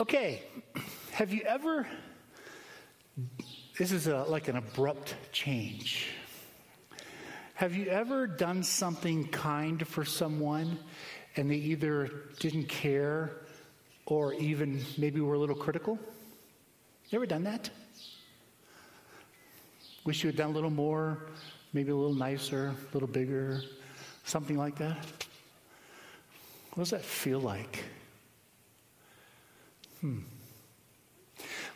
Okay, have you ever, this is a, like an abrupt change. Have you ever done something kind for someone and they either didn't care or even maybe were a little critical? You ever done that? Wish you had done a little more, maybe a little nicer, a little bigger, something like that? What does that feel like? Hmm.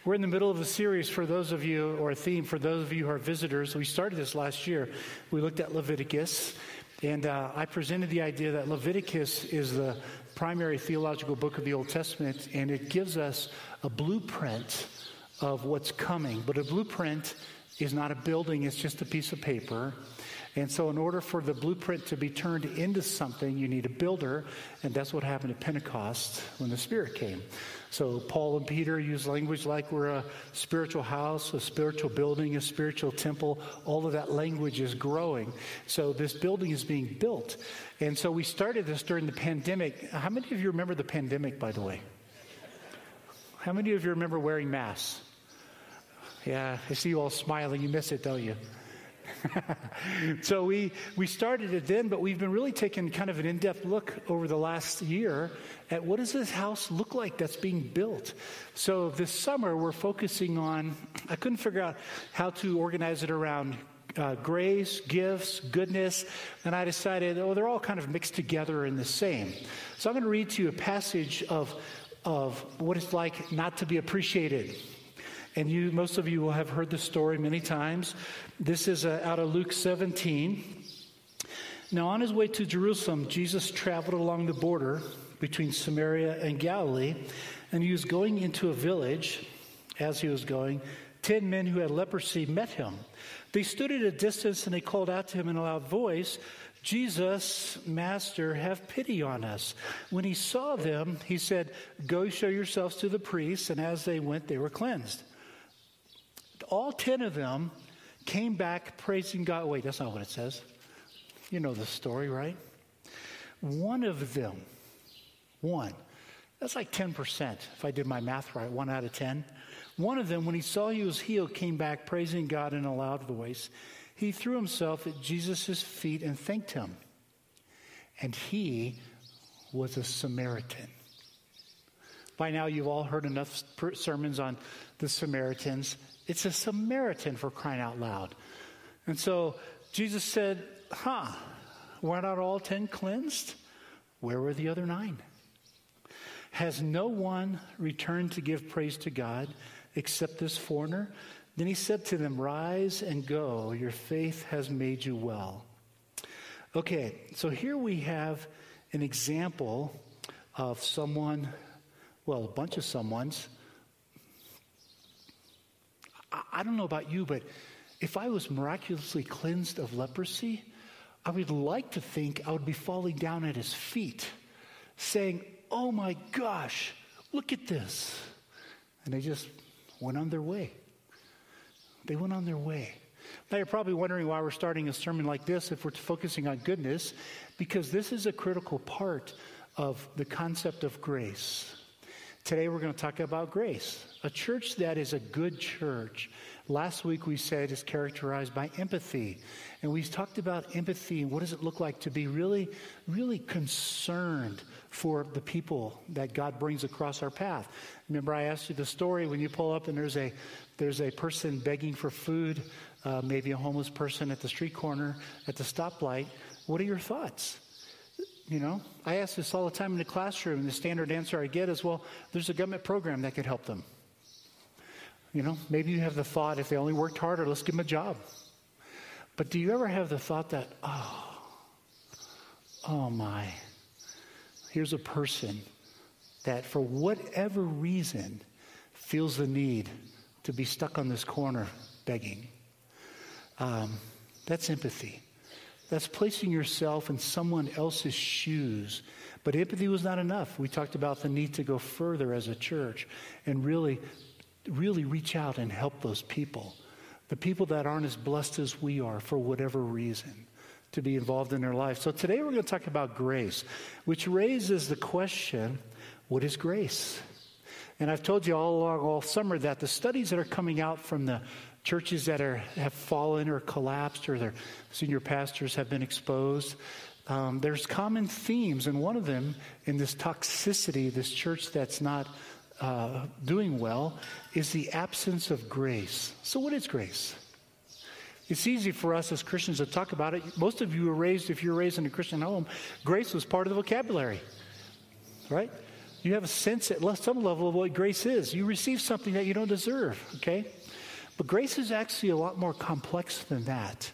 We're in the middle of a series for those of you, or a theme for those of you who are visitors. We started this last year. We looked at Leviticus, and uh, I presented the idea that Leviticus is the primary theological book of the Old Testament, and it gives us a blueprint of what's coming. But a blueprint is not a building, it's just a piece of paper. And so, in order for the blueprint to be turned into something, you need a builder. And that's what happened at Pentecost when the Spirit came. So, Paul and Peter use language like we're a spiritual house, a spiritual building, a spiritual temple. All of that language is growing. So, this building is being built. And so, we started this during the pandemic. How many of you remember the pandemic, by the way? How many of you remember wearing masks? Yeah, I see you all smiling. You miss it, don't you? so we, we started it then, but we've been really taking kind of an in depth look over the last year at what does this house look like that's being built. So this summer, we're focusing on, I couldn't figure out how to organize it around uh, grace, gifts, goodness, and I decided, oh, they're all kind of mixed together in the same. So I'm going to read to you a passage of, of what it's like not to be appreciated. And you, most of you will have heard the story many times. This is uh, out of Luke 17. Now, on his way to Jerusalem, Jesus traveled along the border between Samaria and Galilee, and he was going into a village. As he was going, ten men who had leprosy met him. They stood at a distance and they called out to him in a loud voice, Jesus, Master, have pity on us. When he saw them, he said, Go show yourselves to the priests. And as they went, they were cleansed all 10 of them came back praising God. Wait, that's not what it says. You know the story, right? One of them, one, that's like 10%, if I did my math right, one out of 10. One of them, when he saw he was healed, came back praising God in a loud voice. He threw himself at Jesus' feet and thanked him. And he was a Samaritan. By now, you've all heard enough sermons on the Samaritans. It's a Samaritan for crying out loud. And so Jesus said, Huh, were not all ten cleansed? Where were the other nine? Has no one returned to give praise to God except this foreigner? Then he said to them, Rise and go. Your faith has made you well. Okay, so here we have an example of someone, well, a bunch of someone's I, don't know about you, but if I was miraculously cleansed of leprosy, I would like to think I would be falling down at his feet, saying, Oh my gosh, look at this. And they just went on their way. They went on their way. Now, you're probably wondering why we're starting a sermon like this if we're focusing on goodness, because this is a critical part of the concept of grace. Today, we're going to talk about grace. A church that is a good church, last week we said is characterized by empathy. And we talked about empathy and what does it look like to be really, really concerned for the people that God brings across our path. Remember, I asked you the story when you pull up and there's a, there's a person begging for food, uh, maybe a homeless person at the street corner, at the stoplight. What are your thoughts? You know, I ask this all the time in the classroom, and the standard answer I get is, well, there's a government program that could help them. You know, maybe you have the thought if they only worked harder, let's give them a job. But do you ever have the thought that, oh, oh my, here's a person that for whatever reason feels the need to be stuck on this corner begging? Um, that's empathy. That's placing yourself in someone else's shoes. But empathy was not enough. We talked about the need to go further as a church and really really reach out and help those people. The people that aren't as blessed as we are for whatever reason to be involved in their life. So today we're going to talk about grace, which raises the question what is grace? And I've told you all along all summer that the studies that are coming out from the churches that are, have fallen or collapsed or their senior pastors have been exposed, um, there's common themes. And one of them in this toxicity, this church that's not uh, doing well, is the absence of grace. So, what is grace? It's easy for us as Christians to talk about it. Most of you were raised, if you were raised in a Christian home, grace was part of the vocabulary, right? You have a sense at some level of what grace is. You receive something that you don't deserve, okay? But grace is actually a lot more complex than that.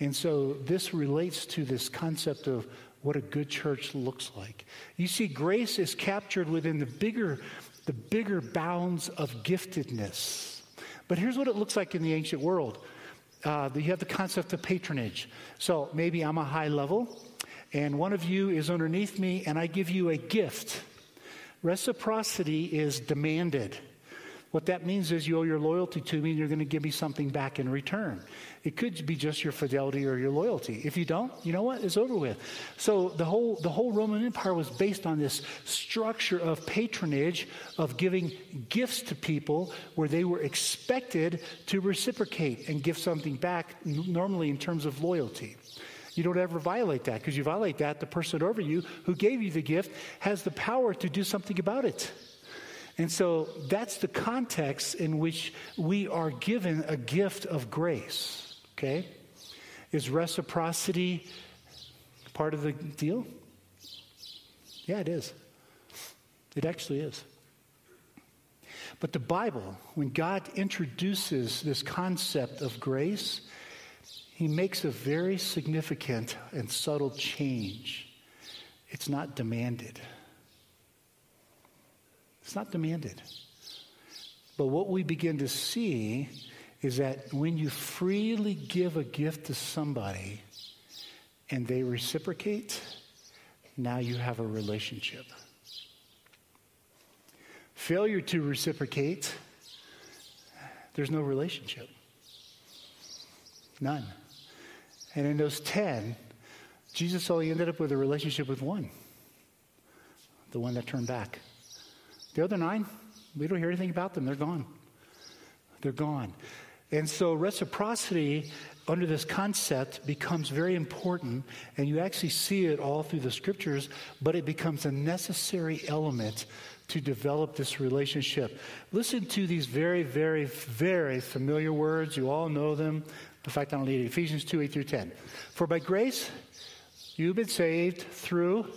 And so this relates to this concept of what a good church looks like. You see, grace is captured within the bigger, the bigger bounds of giftedness. But here's what it looks like in the ancient world. Uh, you have the concept of patronage. So maybe I'm a high level, and one of you is underneath me, and I give you a gift. Reciprocity is demanded. What that means is you owe your loyalty to me and you're going to give me something back in return. It could be just your fidelity or your loyalty. If you don't, you know what? It's over with. So the whole, the whole Roman Empire was based on this structure of patronage, of giving gifts to people where they were expected to reciprocate and give something back, normally in terms of loyalty. You don't ever violate that because you violate that, the person over you who gave you the gift has the power to do something about it. And so that's the context in which we are given a gift of grace. Okay? Is reciprocity part of the deal? Yeah, it is. It actually is. But the Bible, when God introduces this concept of grace, he makes a very significant and subtle change. It's not demanded. It's not demanded. But what we begin to see is that when you freely give a gift to somebody and they reciprocate, now you have a relationship. Failure to reciprocate, there's no relationship. None. And in those 10, Jesus only ended up with a relationship with one the one that turned back. The other nine, we don't hear anything about them. They're gone. They're gone. And so reciprocity under this concept becomes very important, and you actually see it all through the scriptures, but it becomes a necessary element to develop this relationship. Listen to these very, very, very familiar words. You all know them. In fact, I don't need it. Ephesians 2 8 through 10. For by grace you've been saved through,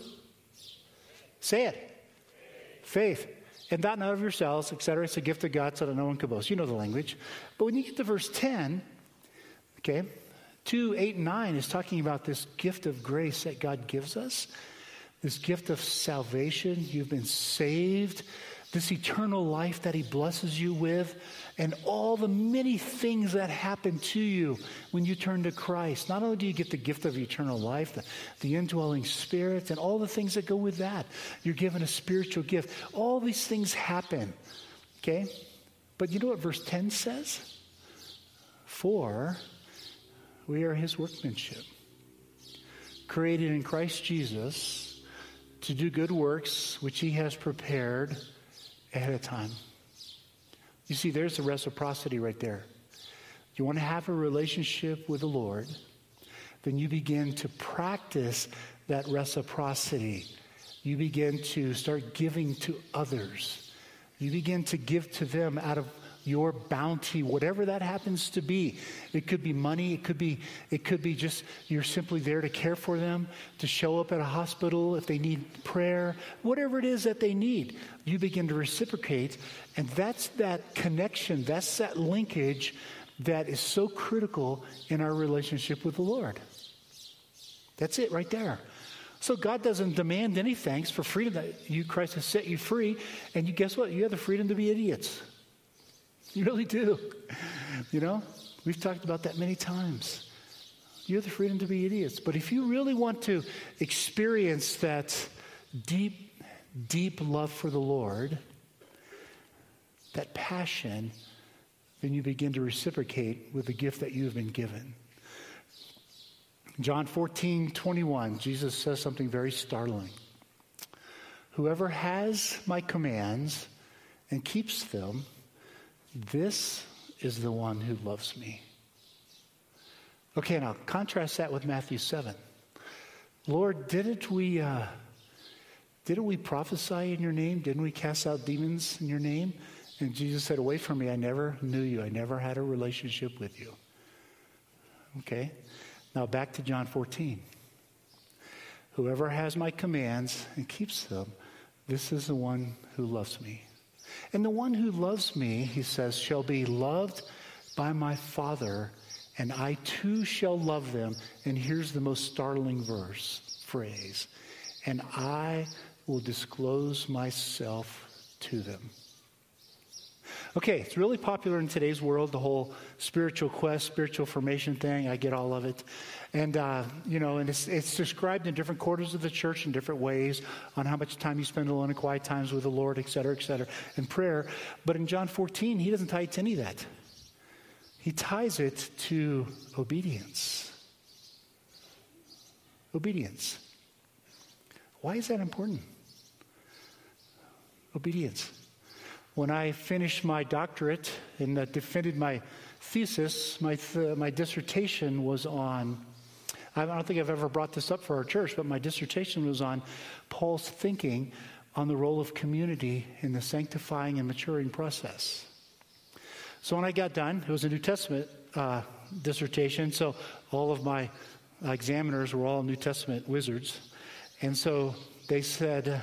say it, faith and that not of yourselves, etc. It's a gift of God so that no one can boast. You know the language. But when you get to verse 10, okay, 2, 8, and 9 is talking about this gift of grace that God gives us, this gift of salvation. You've been saved this eternal life that He blesses you with, and all the many things that happen to you when you turn to Christ. Not only do you get the gift of eternal life, the, the indwelling spirit, and all the things that go with that, you're given a spiritual gift. All these things happen, okay? But you know what verse 10 says? For we are His workmanship, created in Christ Jesus to do good works which He has prepared ahead of time. You see, there's the reciprocity right there. You want to have a relationship with the Lord, then you begin to practice that reciprocity. You begin to start giving to others. You begin to give to them out of your bounty, whatever that happens to be. It could be money, it could be it could be just you're simply there to care for them, to show up at a hospital if they need prayer, whatever it is that they need. You begin to reciprocate, and that's that connection, that's that linkage that is so critical in our relationship with the Lord. That's it right there. So God doesn't demand any thanks for freedom that you Christ has set you free, and you guess what? You have the freedom to be idiots. You really do. You know, we've talked about that many times. You have the freedom to be idiots. But if you really want to experience that deep, deep love for the Lord, that passion, then you begin to reciprocate with the gift that you have been given. John 14, 21, Jesus says something very startling. Whoever has my commands and keeps them, this is the one who loves me. Okay, now contrast that with Matthew 7. Lord, didn't we, uh, didn't we prophesy in your name? Didn't we cast out demons in your name? And Jesus said, Away from me, I never knew you. I never had a relationship with you. Okay? Now back to John 14. Whoever has my commands and keeps them, this is the one who loves me. And the one who loves me, he says, shall be loved by my Father, and I too shall love them. And here's the most startling verse, phrase. And I will disclose myself to them. Okay, it's really popular in today's world, the whole spiritual quest, spiritual formation thing. I get all of it. And, uh, you know, and it's, it's described in different quarters of the church in different ways on how much time you spend alone in quiet times with the Lord, et cetera, et cetera, and prayer. But in John 14, he doesn't tie it to any of that. He ties it to obedience. Obedience. Why is that important? Obedience. When I finished my doctorate and uh, defended my thesis, my, th- my dissertation was on, I don't think I've ever brought this up for our church, but my dissertation was on Paul's thinking on the role of community in the sanctifying and maturing process. So when I got done, it was a New Testament uh, dissertation, so all of my examiners were all New Testament wizards. And so they said,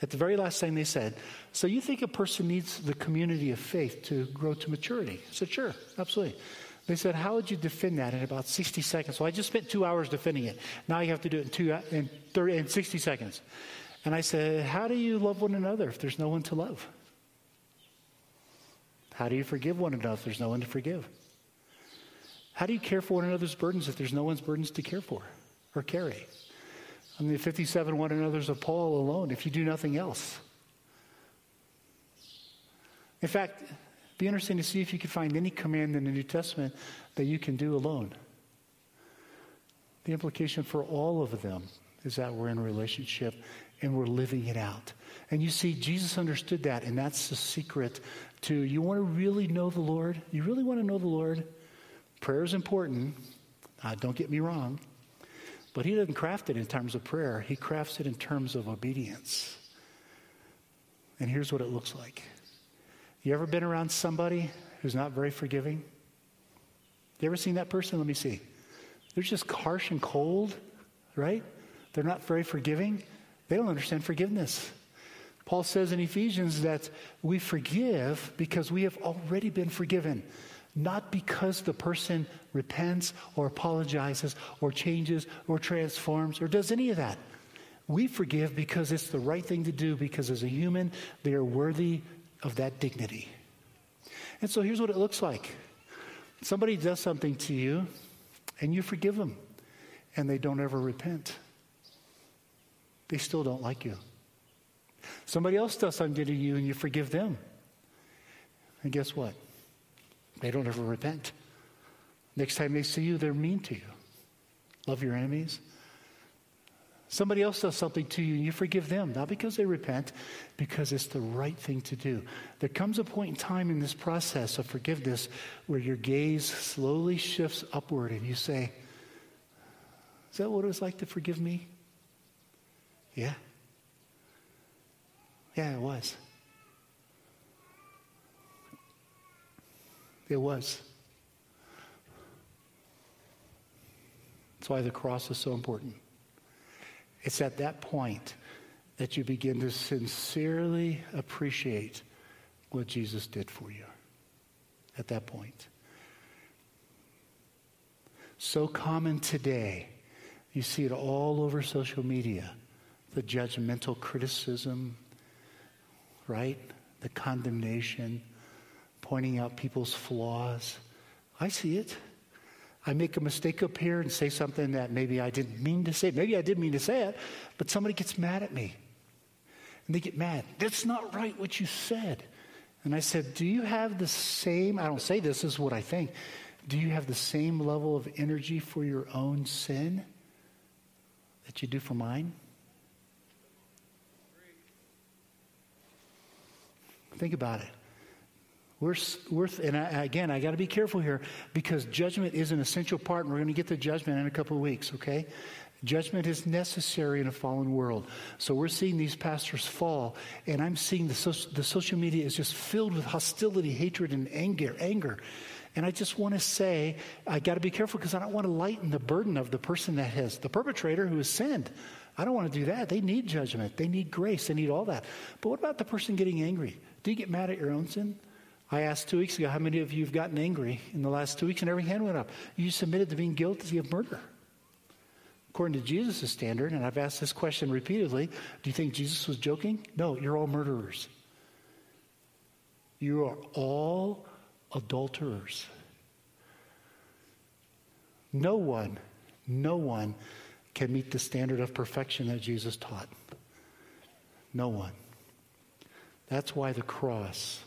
at the very last thing they said, so you think a person needs the community of faith to grow to maturity? I said, sure, absolutely. They said, how would you defend that in about 60 seconds? Well, I just spent two hours defending it. Now you have to do it in, two, in, 30, in 60 seconds. And I said, how do you love one another if there's no one to love? How do you forgive one another if there's no one to forgive? How do you care for one another's burdens if there's no one's burdens to care for or carry? I mean, 57 one another's of Paul alone if you do nothing else. In fact, be interesting to see if you can find any command in the New Testament that you can do alone. The implication for all of them is that we're in a relationship and we're living it out. And you see, Jesus understood that, and that's the secret to you want to really know the Lord? You really want to know the Lord? Prayer is important. Uh, don't get me wrong. But he doesn't craft it in terms of prayer, he crafts it in terms of obedience. And here's what it looks like you ever been around somebody who's not very forgiving? You ever seen that person? Let me see. They're just harsh and cold, right? They're not very forgiving. They don't understand forgiveness. Paul says in Ephesians that we forgive because we have already been forgiven, not because the person repents or apologizes or changes or transforms or does any of that. We forgive because it's the right thing to do because as a human, they are worthy of that dignity. And so here's what it looks like somebody does something to you, and you forgive them, and they don't ever repent. They still don't like you. Somebody else does something to you, and you forgive them. And guess what? They don't ever repent. Next time they see you, they're mean to you. Love your enemies. Somebody else does something to you and you forgive them, not because they repent, because it's the right thing to do. There comes a point in time in this process of forgiveness where your gaze slowly shifts upward and you say, Is that what it was like to forgive me? Yeah. Yeah, it was. It was. That's why the cross is so important. It's at that point that you begin to sincerely appreciate what Jesus did for you. At that point. So common today. You see it all over social media. The judgmental criticism, right? The condemnation, pointing out people's flaws. I see it. I make a mistake up here and say something that maybe I didn't mean to say. Maybe I did mean to say it, but somebody gets mad at me. And they get mad. That's not right what you said. And I said, Do you have the same, I don't say this, this is what I think. Do you have the same level of energy for your own sin that you do for mine? Think about it. We're, we're and I, again, I got to be careful here because judgment is an essential part, and we're going to get to judgment in a couple of weeks, okay? Judgment is necessary in a fallen world. So we're seeing these pastors fall, and I'm seeing the, so, the social media is just filled with hostility, hatred, and anger. anger. And I just want to say, I got to be careful because I don't want to lighten the burden of the person that has, the perpetrator who has sinned. I don't want to do that. They need judgment, they need grace, they need all that. But what about the person getting angry? Do you get mad at your own sin? I asked two weeks ago, how many of you have gotten angry in the last two weeks? And every hand went up. You submitted to being guilty of murder. According to Jesus' standard, and I've asked this question repeatedly, do you think Jesus was joking? No, you're all murderers. You are all adulterers. No one, no one can meet the standard of perfection that Jesus taught. No one. That's why the cross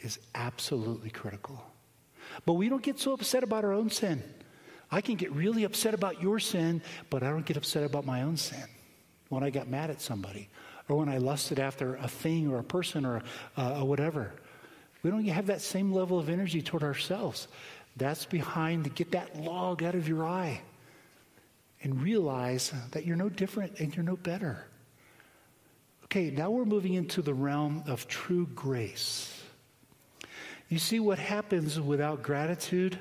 is absolutely critical. But we don't get so upset about our own sin. I can get really upset about your sin, but I don't get upset about my own sin. When I got mad at somebody, or when I lusted after a thing or a person or uh, whatever. We don't have that same level of energy toward ourselves. That's behind to get that log out of your eye and realize that you're no different and you're no better. Okay, now we're moving into the realm of true grace. You see what happens without gratitude?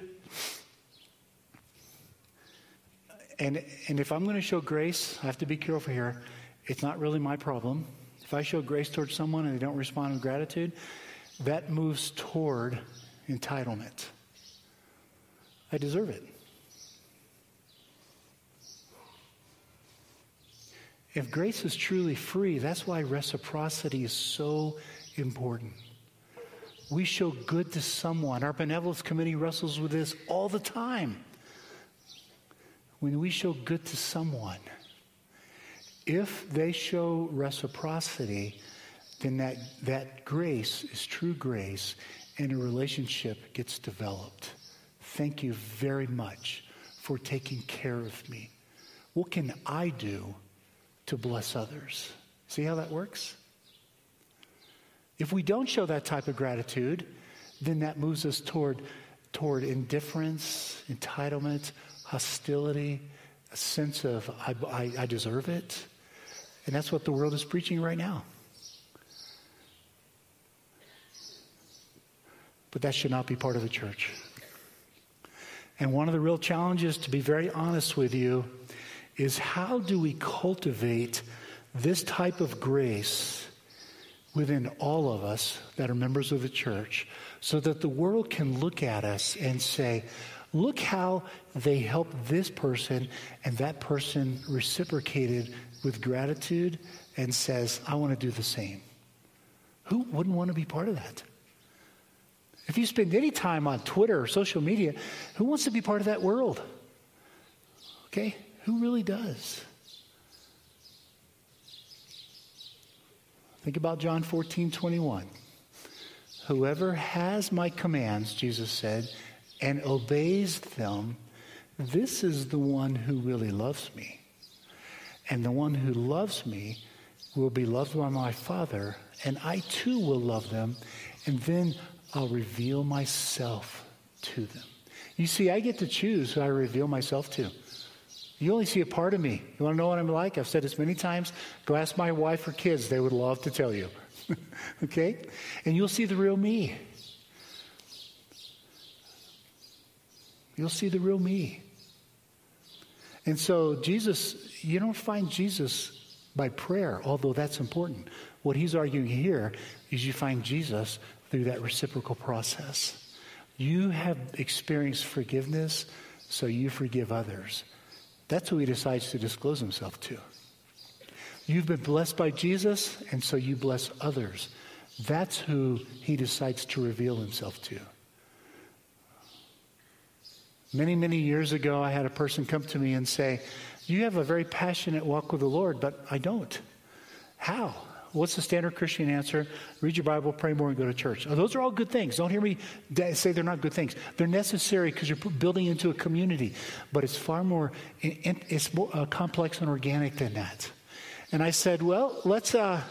And, and if I'm going to show grace, I have to be careful here. It's not really my problem. If I show grace towards someone and they don't respond with gratitude, that moves toward entitlement. I deserve it. If grace is truly free, that's why reciprocity is so important we show good to someone. Our benevolence committee wrestles with this all the time. When we show good to someone, if they show reciprocity, then that, that grace is true grace and a relationship gets developed. Thank you very much for taking care of me. What can I do to bless others? See how that works? If we don't show that type of gratitude, then that moves us toward, toward indifference, entitlement, hostility, a sense of, I, I, I deserve it. And that's what the world is preaching right now. But that should not be part of the church. And one of the real challenges, to be very honest with you, is how do we cultivate this type of grace within all of us that are members of the church so that the world can look at us and say, look how they helped this person and that person reciprocated with gratitude and says, I want to do the same. Who wouldn't want to be part of that? If you spend any time on Twitter or social media, who wants to be part of that world? Okay? Who really does? Think about John 14, 21. Whoever has my commands, Jesus said, and obeys them, this is the one who really loves me. And the one who loves me will be loved by my Father, and I too will love them, and then I'll reveal myself to them. You see, I get to choose who I reveal myself to. You only see a part of me. You want to know what I'm like? I've said this many times. Go ask my wife or kids, they would love to tell you. okay? And you'll see the real me. You'll see the real me. And so, Jesus, you don't find Jesus by prayer, although that's important. What he's arguing here is you find Jesus through that reciprocal process. You have experienced forgiveness, so you forgive others. That's who he decides to disclose himself to. You've been blessed by Jesus, and so you bless others. That's who he decides to reveal himself to. Many, many years ago, I had a person come to me and say, You have a very passionate walk with the Lord, but I don't. How? What's the standard Christian answer? Read your Bible, pray more, and go to church. Oh, those are all good things. Don't hear me say they're not good things. They're necessary because you're building into a community, but it's far more, it's more uh, complex and organic than that. And I said, well, let's, uh,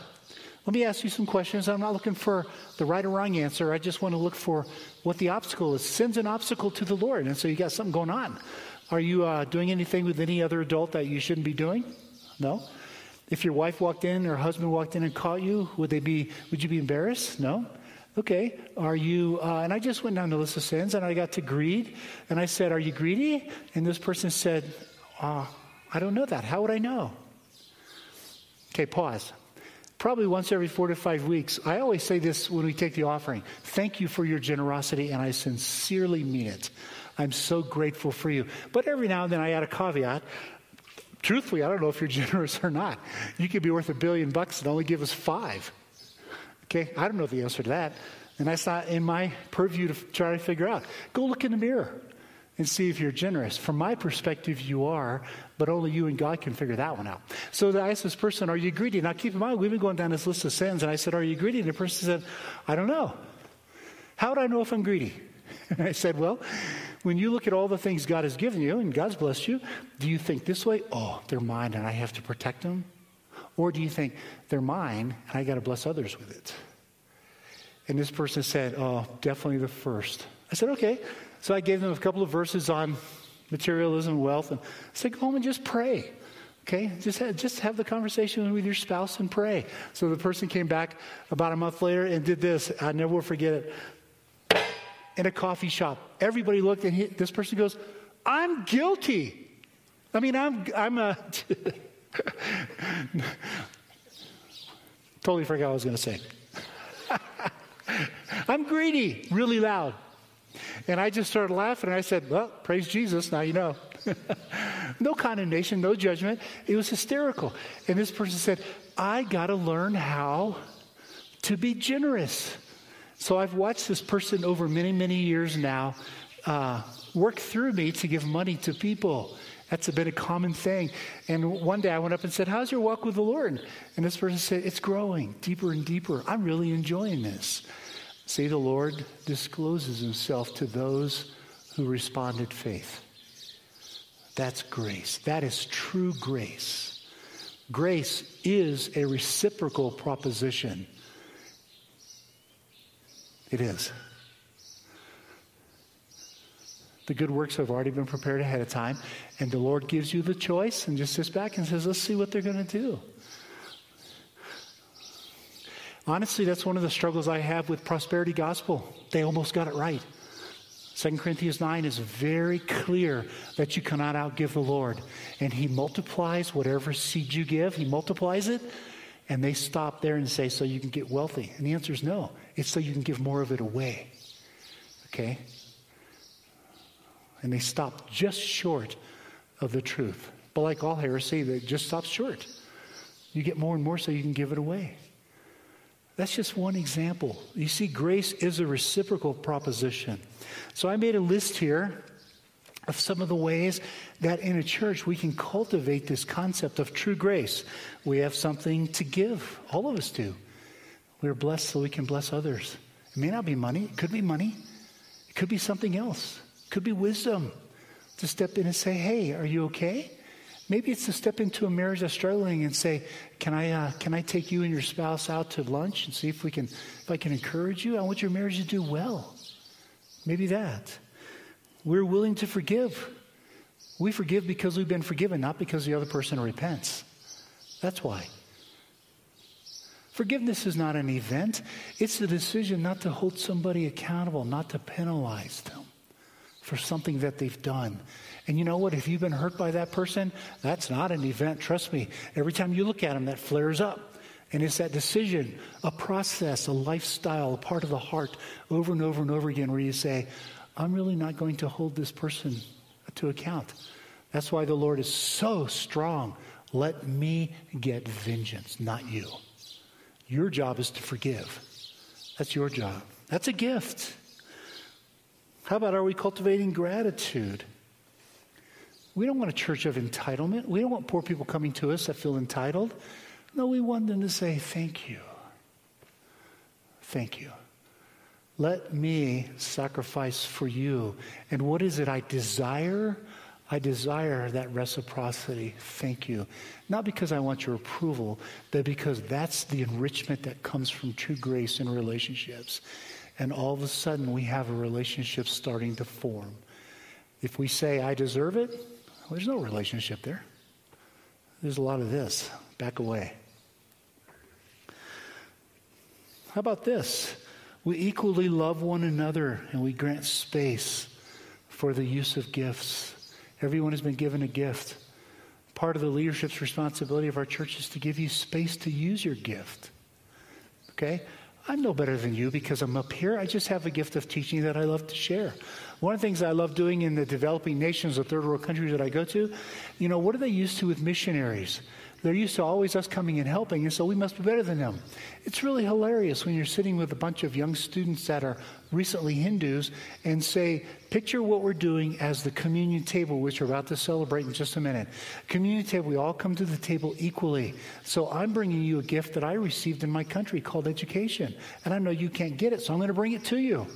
Let me ask you some questions. I'm not looking for the right or wrong answer. I just want to look for what the obstacle is. Sin's an obstacle to the Lord, and so you got something going on. Are you uh, doing anything with any other adult that you shouldn't be doing? No. If your wife walked in or husband walked in and caught you, would they be? Would you be embarrassed? No. Okay. Are you? Uh, and I just went down the list of sins, and I got to greed, and I said, "Are you greedy?" And this person said, uh, "I don't know that. How would I know?" Okay. Pause probably once every four to five weeks. I always say this when we take the offering thank you for your generosity, and I sincerely mean it. I'm so grateful for you. But every now and then I add a caveat. Truthfully, I don't know if you're generous or not. You could be worth a billion bucks and only give us five. Okay, I don't know the answer to that. And that's not in my purview to try to figure out. Go look in the mirror and see if you're generous. From my perspective, you are, but only you and God can figure that one out. So I asked this person, Are you greedy? Now keep in mind, we've been going down this list of sins, and I said, Are you greedy? And the person said, I don't know. How would I know if I'm greedy? And I said, Well, when you look at all the things God has given you and God's blessed you, do you think this way? Oh, they're mine and I have to protect them? Or do you think they're mine and I got to bless others with it? And this person said, Oh, definitely the first. I said, Okay. So I gave them a couple of verses on materialism wealth. And I said, Go home and just pray. Okay, just have, just have the conversation with your spouse and pray. So the person came back about a month later and did this. I never will forget it. In a coffee shop, everybody looked, and he, this person goes, "I'm guilty." I mean, I'm I'm a totally forgot what I was going to say. I'm greedy, really loud. And I just started laughing and I said, Well, praise Jesus, now you know. no condemnation, no judgment. It was hysterical. And this person said, I got to learn how to be generous. So I've watched this person over many, many years now uh, work through me to give money to people. That's been a common thing. And one day I went up and said, How's your walk with the Lord? And this person said, It's growing deeper and deeper. I'm really enjoying this. See, the Lord discloses himself to those who respond responded faith. That's grace. That is true grace. Grace is a reciprocal proposition. It is. The good works have already been prepared ahead of time, and the Lord gives you the choice and just sits back and says, Let's see what they're going to do. Honestly, that's one of the struggles I have with prosperity gospel. They almost got it right. 2 Corinthians 9 is very clear that you cannot outgive the Lord. And He multiplies whatever seed you give, He multiplies it. And they stop there and say, So you can get wealthy. And the answer is no. It's so you can give more of it away. Okay? And they stop just short of the truth. But like all heresy, they just stop short. You get more and more so you can give it away. That's just one example. You see, grace is a reciprocal proposition. So I made a list here of some of the ways that in a church we can cultivate this concept of true grace. We have something to give, all of us do. We're blessed so we can bless others. It may not be money, it could be money, it could be something else, it could be wisdom to step in and say, Hey, are you okay? Maybe it's to step into a marriage that's struggling and say, "Can I uh, can I take you and your spouse out to lunch and see if we can if I can encourage you? I want your marriage to do well." Maybe that. We're willing to forgive. We forgive because we've been forgiven, not because the other person repents. That's why. Forgiveness is not an event. It's a decision not to hold somebody accountable, not to penalize them for something that they've done. And you know what? If you've been hurt by that person, that's not an event. Trust me. Every time you look at them, that flares up. And it's that decision, a process, a lifestyle, a part of the heart over and over and over again where you say, I'm really not going to hold this person to account. That's why the Lord is so strong. Let me get vengeance, not you. Your job is to forgive. That's your job. That's a gift. How about are we cultivating gratitude? We don't want a church of entitlement. We don't want poor people coming to us that feel entitled. No, we want them to say, Thank you. Thank you. Let me sacrifice for you. And what is it I desire? I desire that reciprocity. Thank you. Not because I want your approval, but because that's the enrichment that comes from true grace in relationships. And all of a sudden, we have a relationship starting to form. If we say, I deserve it, well, there's no relationship there. There's a lot of this. Back away. How about this? We equally love one another and we grant space for the use of gifts. Everyone has been given a gift. Part of the leadership's responsibility of our church is to give you space to use your gift. Okay? I'm no better than you because I'm up here. I just have a gift of teaching that I love to share. One of the things I love doing in the developing nations, the third world countries that I go to, you know, what are they used to with missionaries? They're used to always us coming and helping, and so we must be better than them. It's really hilarious when you're sitting with a bunch of young students that are recently Hindus and say, Picture what we're doing as the communion table, which we're about to celebrate in just a minute. Communion table, we all come to the table equally. So I'm bringing you a gift that I received in my country called education. And I know you can't get it, so I'm going to bring it to you.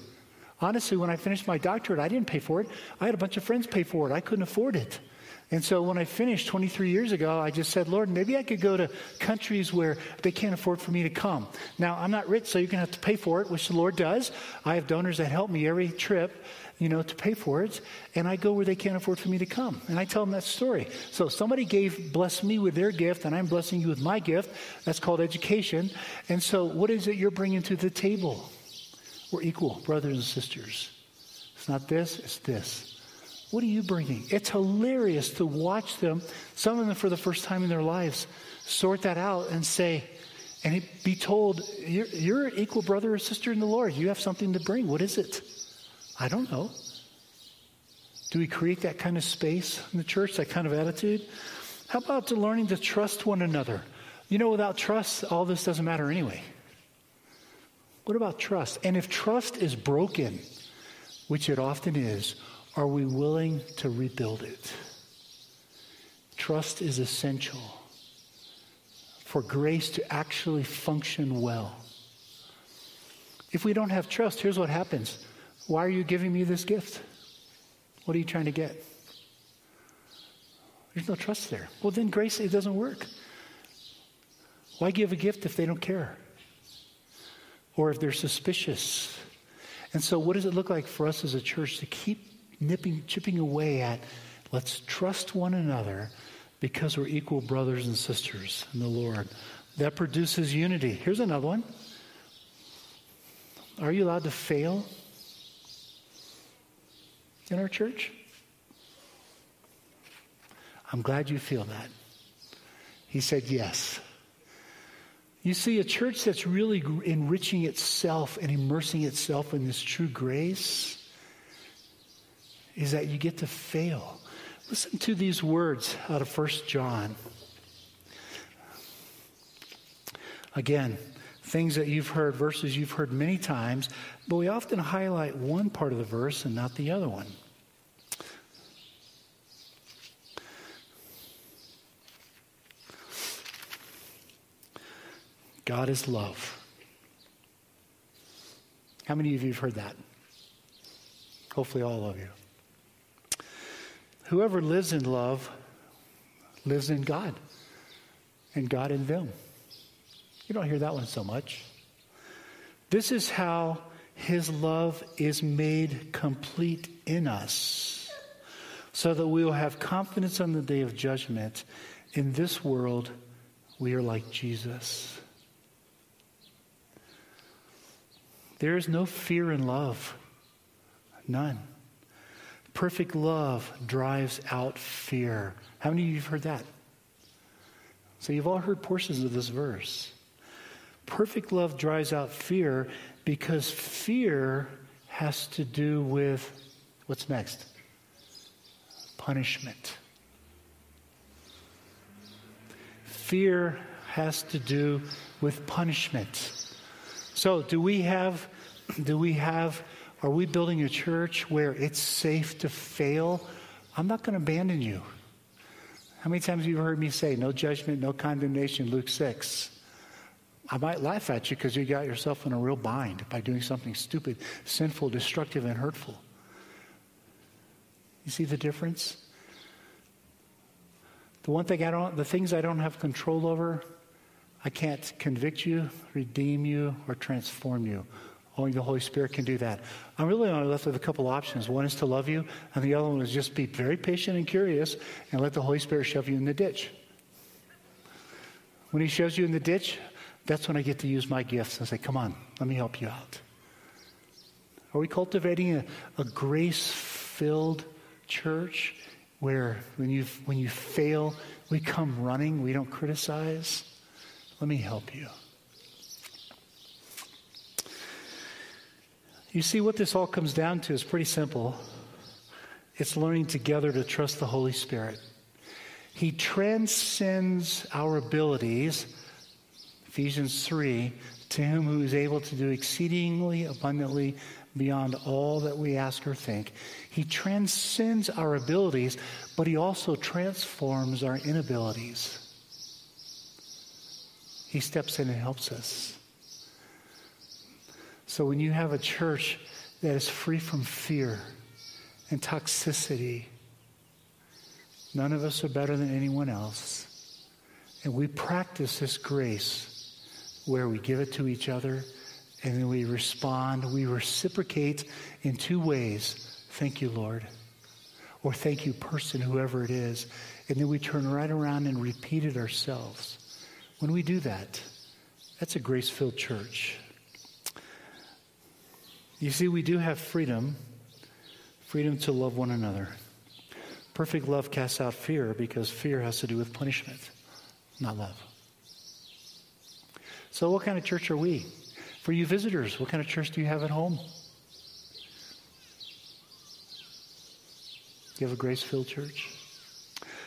Honestly, when I finished my doctorate, I didn't pay for it. I had a bunch of friends pay for it. I couldn't afford it. And so when I finished 23 years ago, I just said, Lord, maybe I could go to countries where they can't afford for me to come. Now, I'm not rich, so you're going to have to pay for it, which the Lord does. I have donors that help me every trip, you know, to pay for it. And I go where they can't afford for me to come. And I tell them that story. So somebody gave, blessed me with their gift, and I'm blessing you with my gift. That's called education. And so what is it you're bringing to the table? We're equal, brothers and sisters. It's not this, it's this. What are you bringing? It's hilarious to watch them, some of them for the first time in their lives, sort that out and say, and be told, you're, you're an equal brother or sister in the Lord. You have something to bring. What is it? I don't know. Do we create that kind of space in the church, that kind of attitude? How about to learning to trust one another? You know, without trust, all this doesn't matter anyway. What about trust? And if trust is broken, which it often is, are we willing to rebuild it? Trust is essential for grace to actually function well. If we don't have trust, here's what happens. Why are you giving me this gift? What are you trying to get? There's no trust there. Well, then grace, it doesn't work. Why give a gift if they don't care? Or if they're suspicious? And so, what does it look like for us as a church to keep nipping, chipping away at let's trust one another because we're equal brothers and sisters in the Lord. That produces unity. Here's another one. Are you allowed to fail in our church? I'm glad you feel that. He said yes. You see, a church that's really enriching itself and immersing itself in this true grace is that you get to fail. Listen to these words out of First John. Again, things that you've heard, verses you've heard many times, but we often highlight one part of the verse and not the other one. God is love. How many of you have heard that? Hopefully, all of you. Whoever lives in love lives in God, and God in them. You don't hear that one so much. This is how his love is made complete in us, so that we will have confidence on the day of judgment. In this world, we are like Jesus. There is no fear in love, none. Perfect love drives out fear. How many of you have heard that? So you've all heard portions of this verse. Perfect love drives out fear because fear has to do with what's next? Punishment. Fear has to do with punishment. So do we have do we have are we building a church where it's safe to fail? I'm not going to abandon you. How many times have you heard me say, no judgment, no condemnation, Luke 6? I might laugh at you because you got yourself in a real bind by doing something stupid, sinful, destructive, and hurtful. You see the difference? The one thing I don't, the things I don't have control over, I can't convict you, redeem you, or transform you. Only the Holy Spirit can do that. I'm really only left with a couple options. One is to love you, and the other one is just be very patient and curious and let the Holy Spirit shove you in the ditch. When He shoves you in the ditch, that's when I get to use my gifts and say, Come on, let me help you out. Are we cultivating a, a grace filled church where when you, when you fail, we come running, we don't criticize? Let me help you. You see, what this all comes down to is pretty simple it's learning together to trust the Holy Spirit. He transcends our abilities, Ephesians 3, to him who is able to do exceedingly abundantly beyond all that we ask or think. He transcends our abilities, but he also transforms our inabilities. He steps in and helps us. So when you have a church that is free from fear and toxicity, none of us are better than anyone else. And we practice this grace where we give it to each other and then we respond. We reciprocate in two ways. Thank you, Lord. Or thank you, person, whoever it is. And then we turn right around and repeat it ourselves. When we do that, that's a grace filled church. You see, we do have freedom freedom to love one another. Perfect love casts out fear because fear has to do with punishment, not love. So, what kind of church are we? For you visitors, what kind of church do you have at home? You have a grace filled church?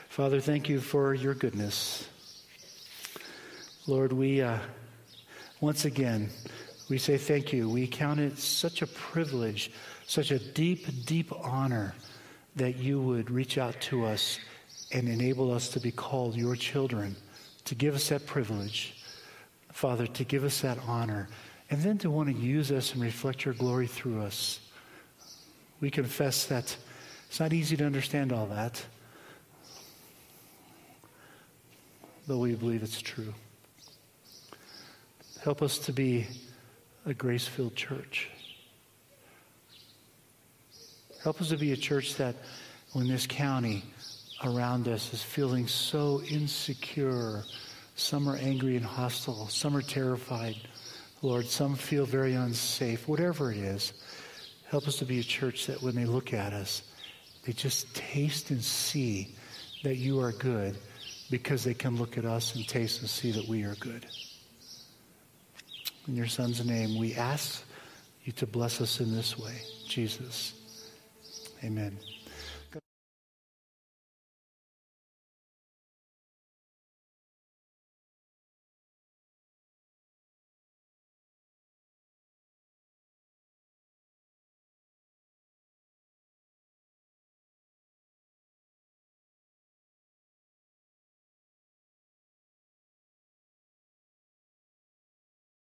Father, thank you for your goodness. Lord, we uh, once again we say thank you. We count it such a privilege, such a deep, deep honor that you would reach out to us and enable us to be called your children, to give us that privilege, Father, to give us that honor, and then to want to use us and reflect your glory through us. We confess that it's not easy to understand all that, but we believe it's true. Help us to be a grace filled church. Help us to be a church that, when this county around us is feeling so insecure, some are angry and hostile, some are terrified, Lord, some feel very unsafe, whatever it is, help us to be a church that when they look at us, they just taste and see that you are good because they can look at us and taste and see that we are good. In your son's name, we ask you to bless us in this way. Jesus. Amen.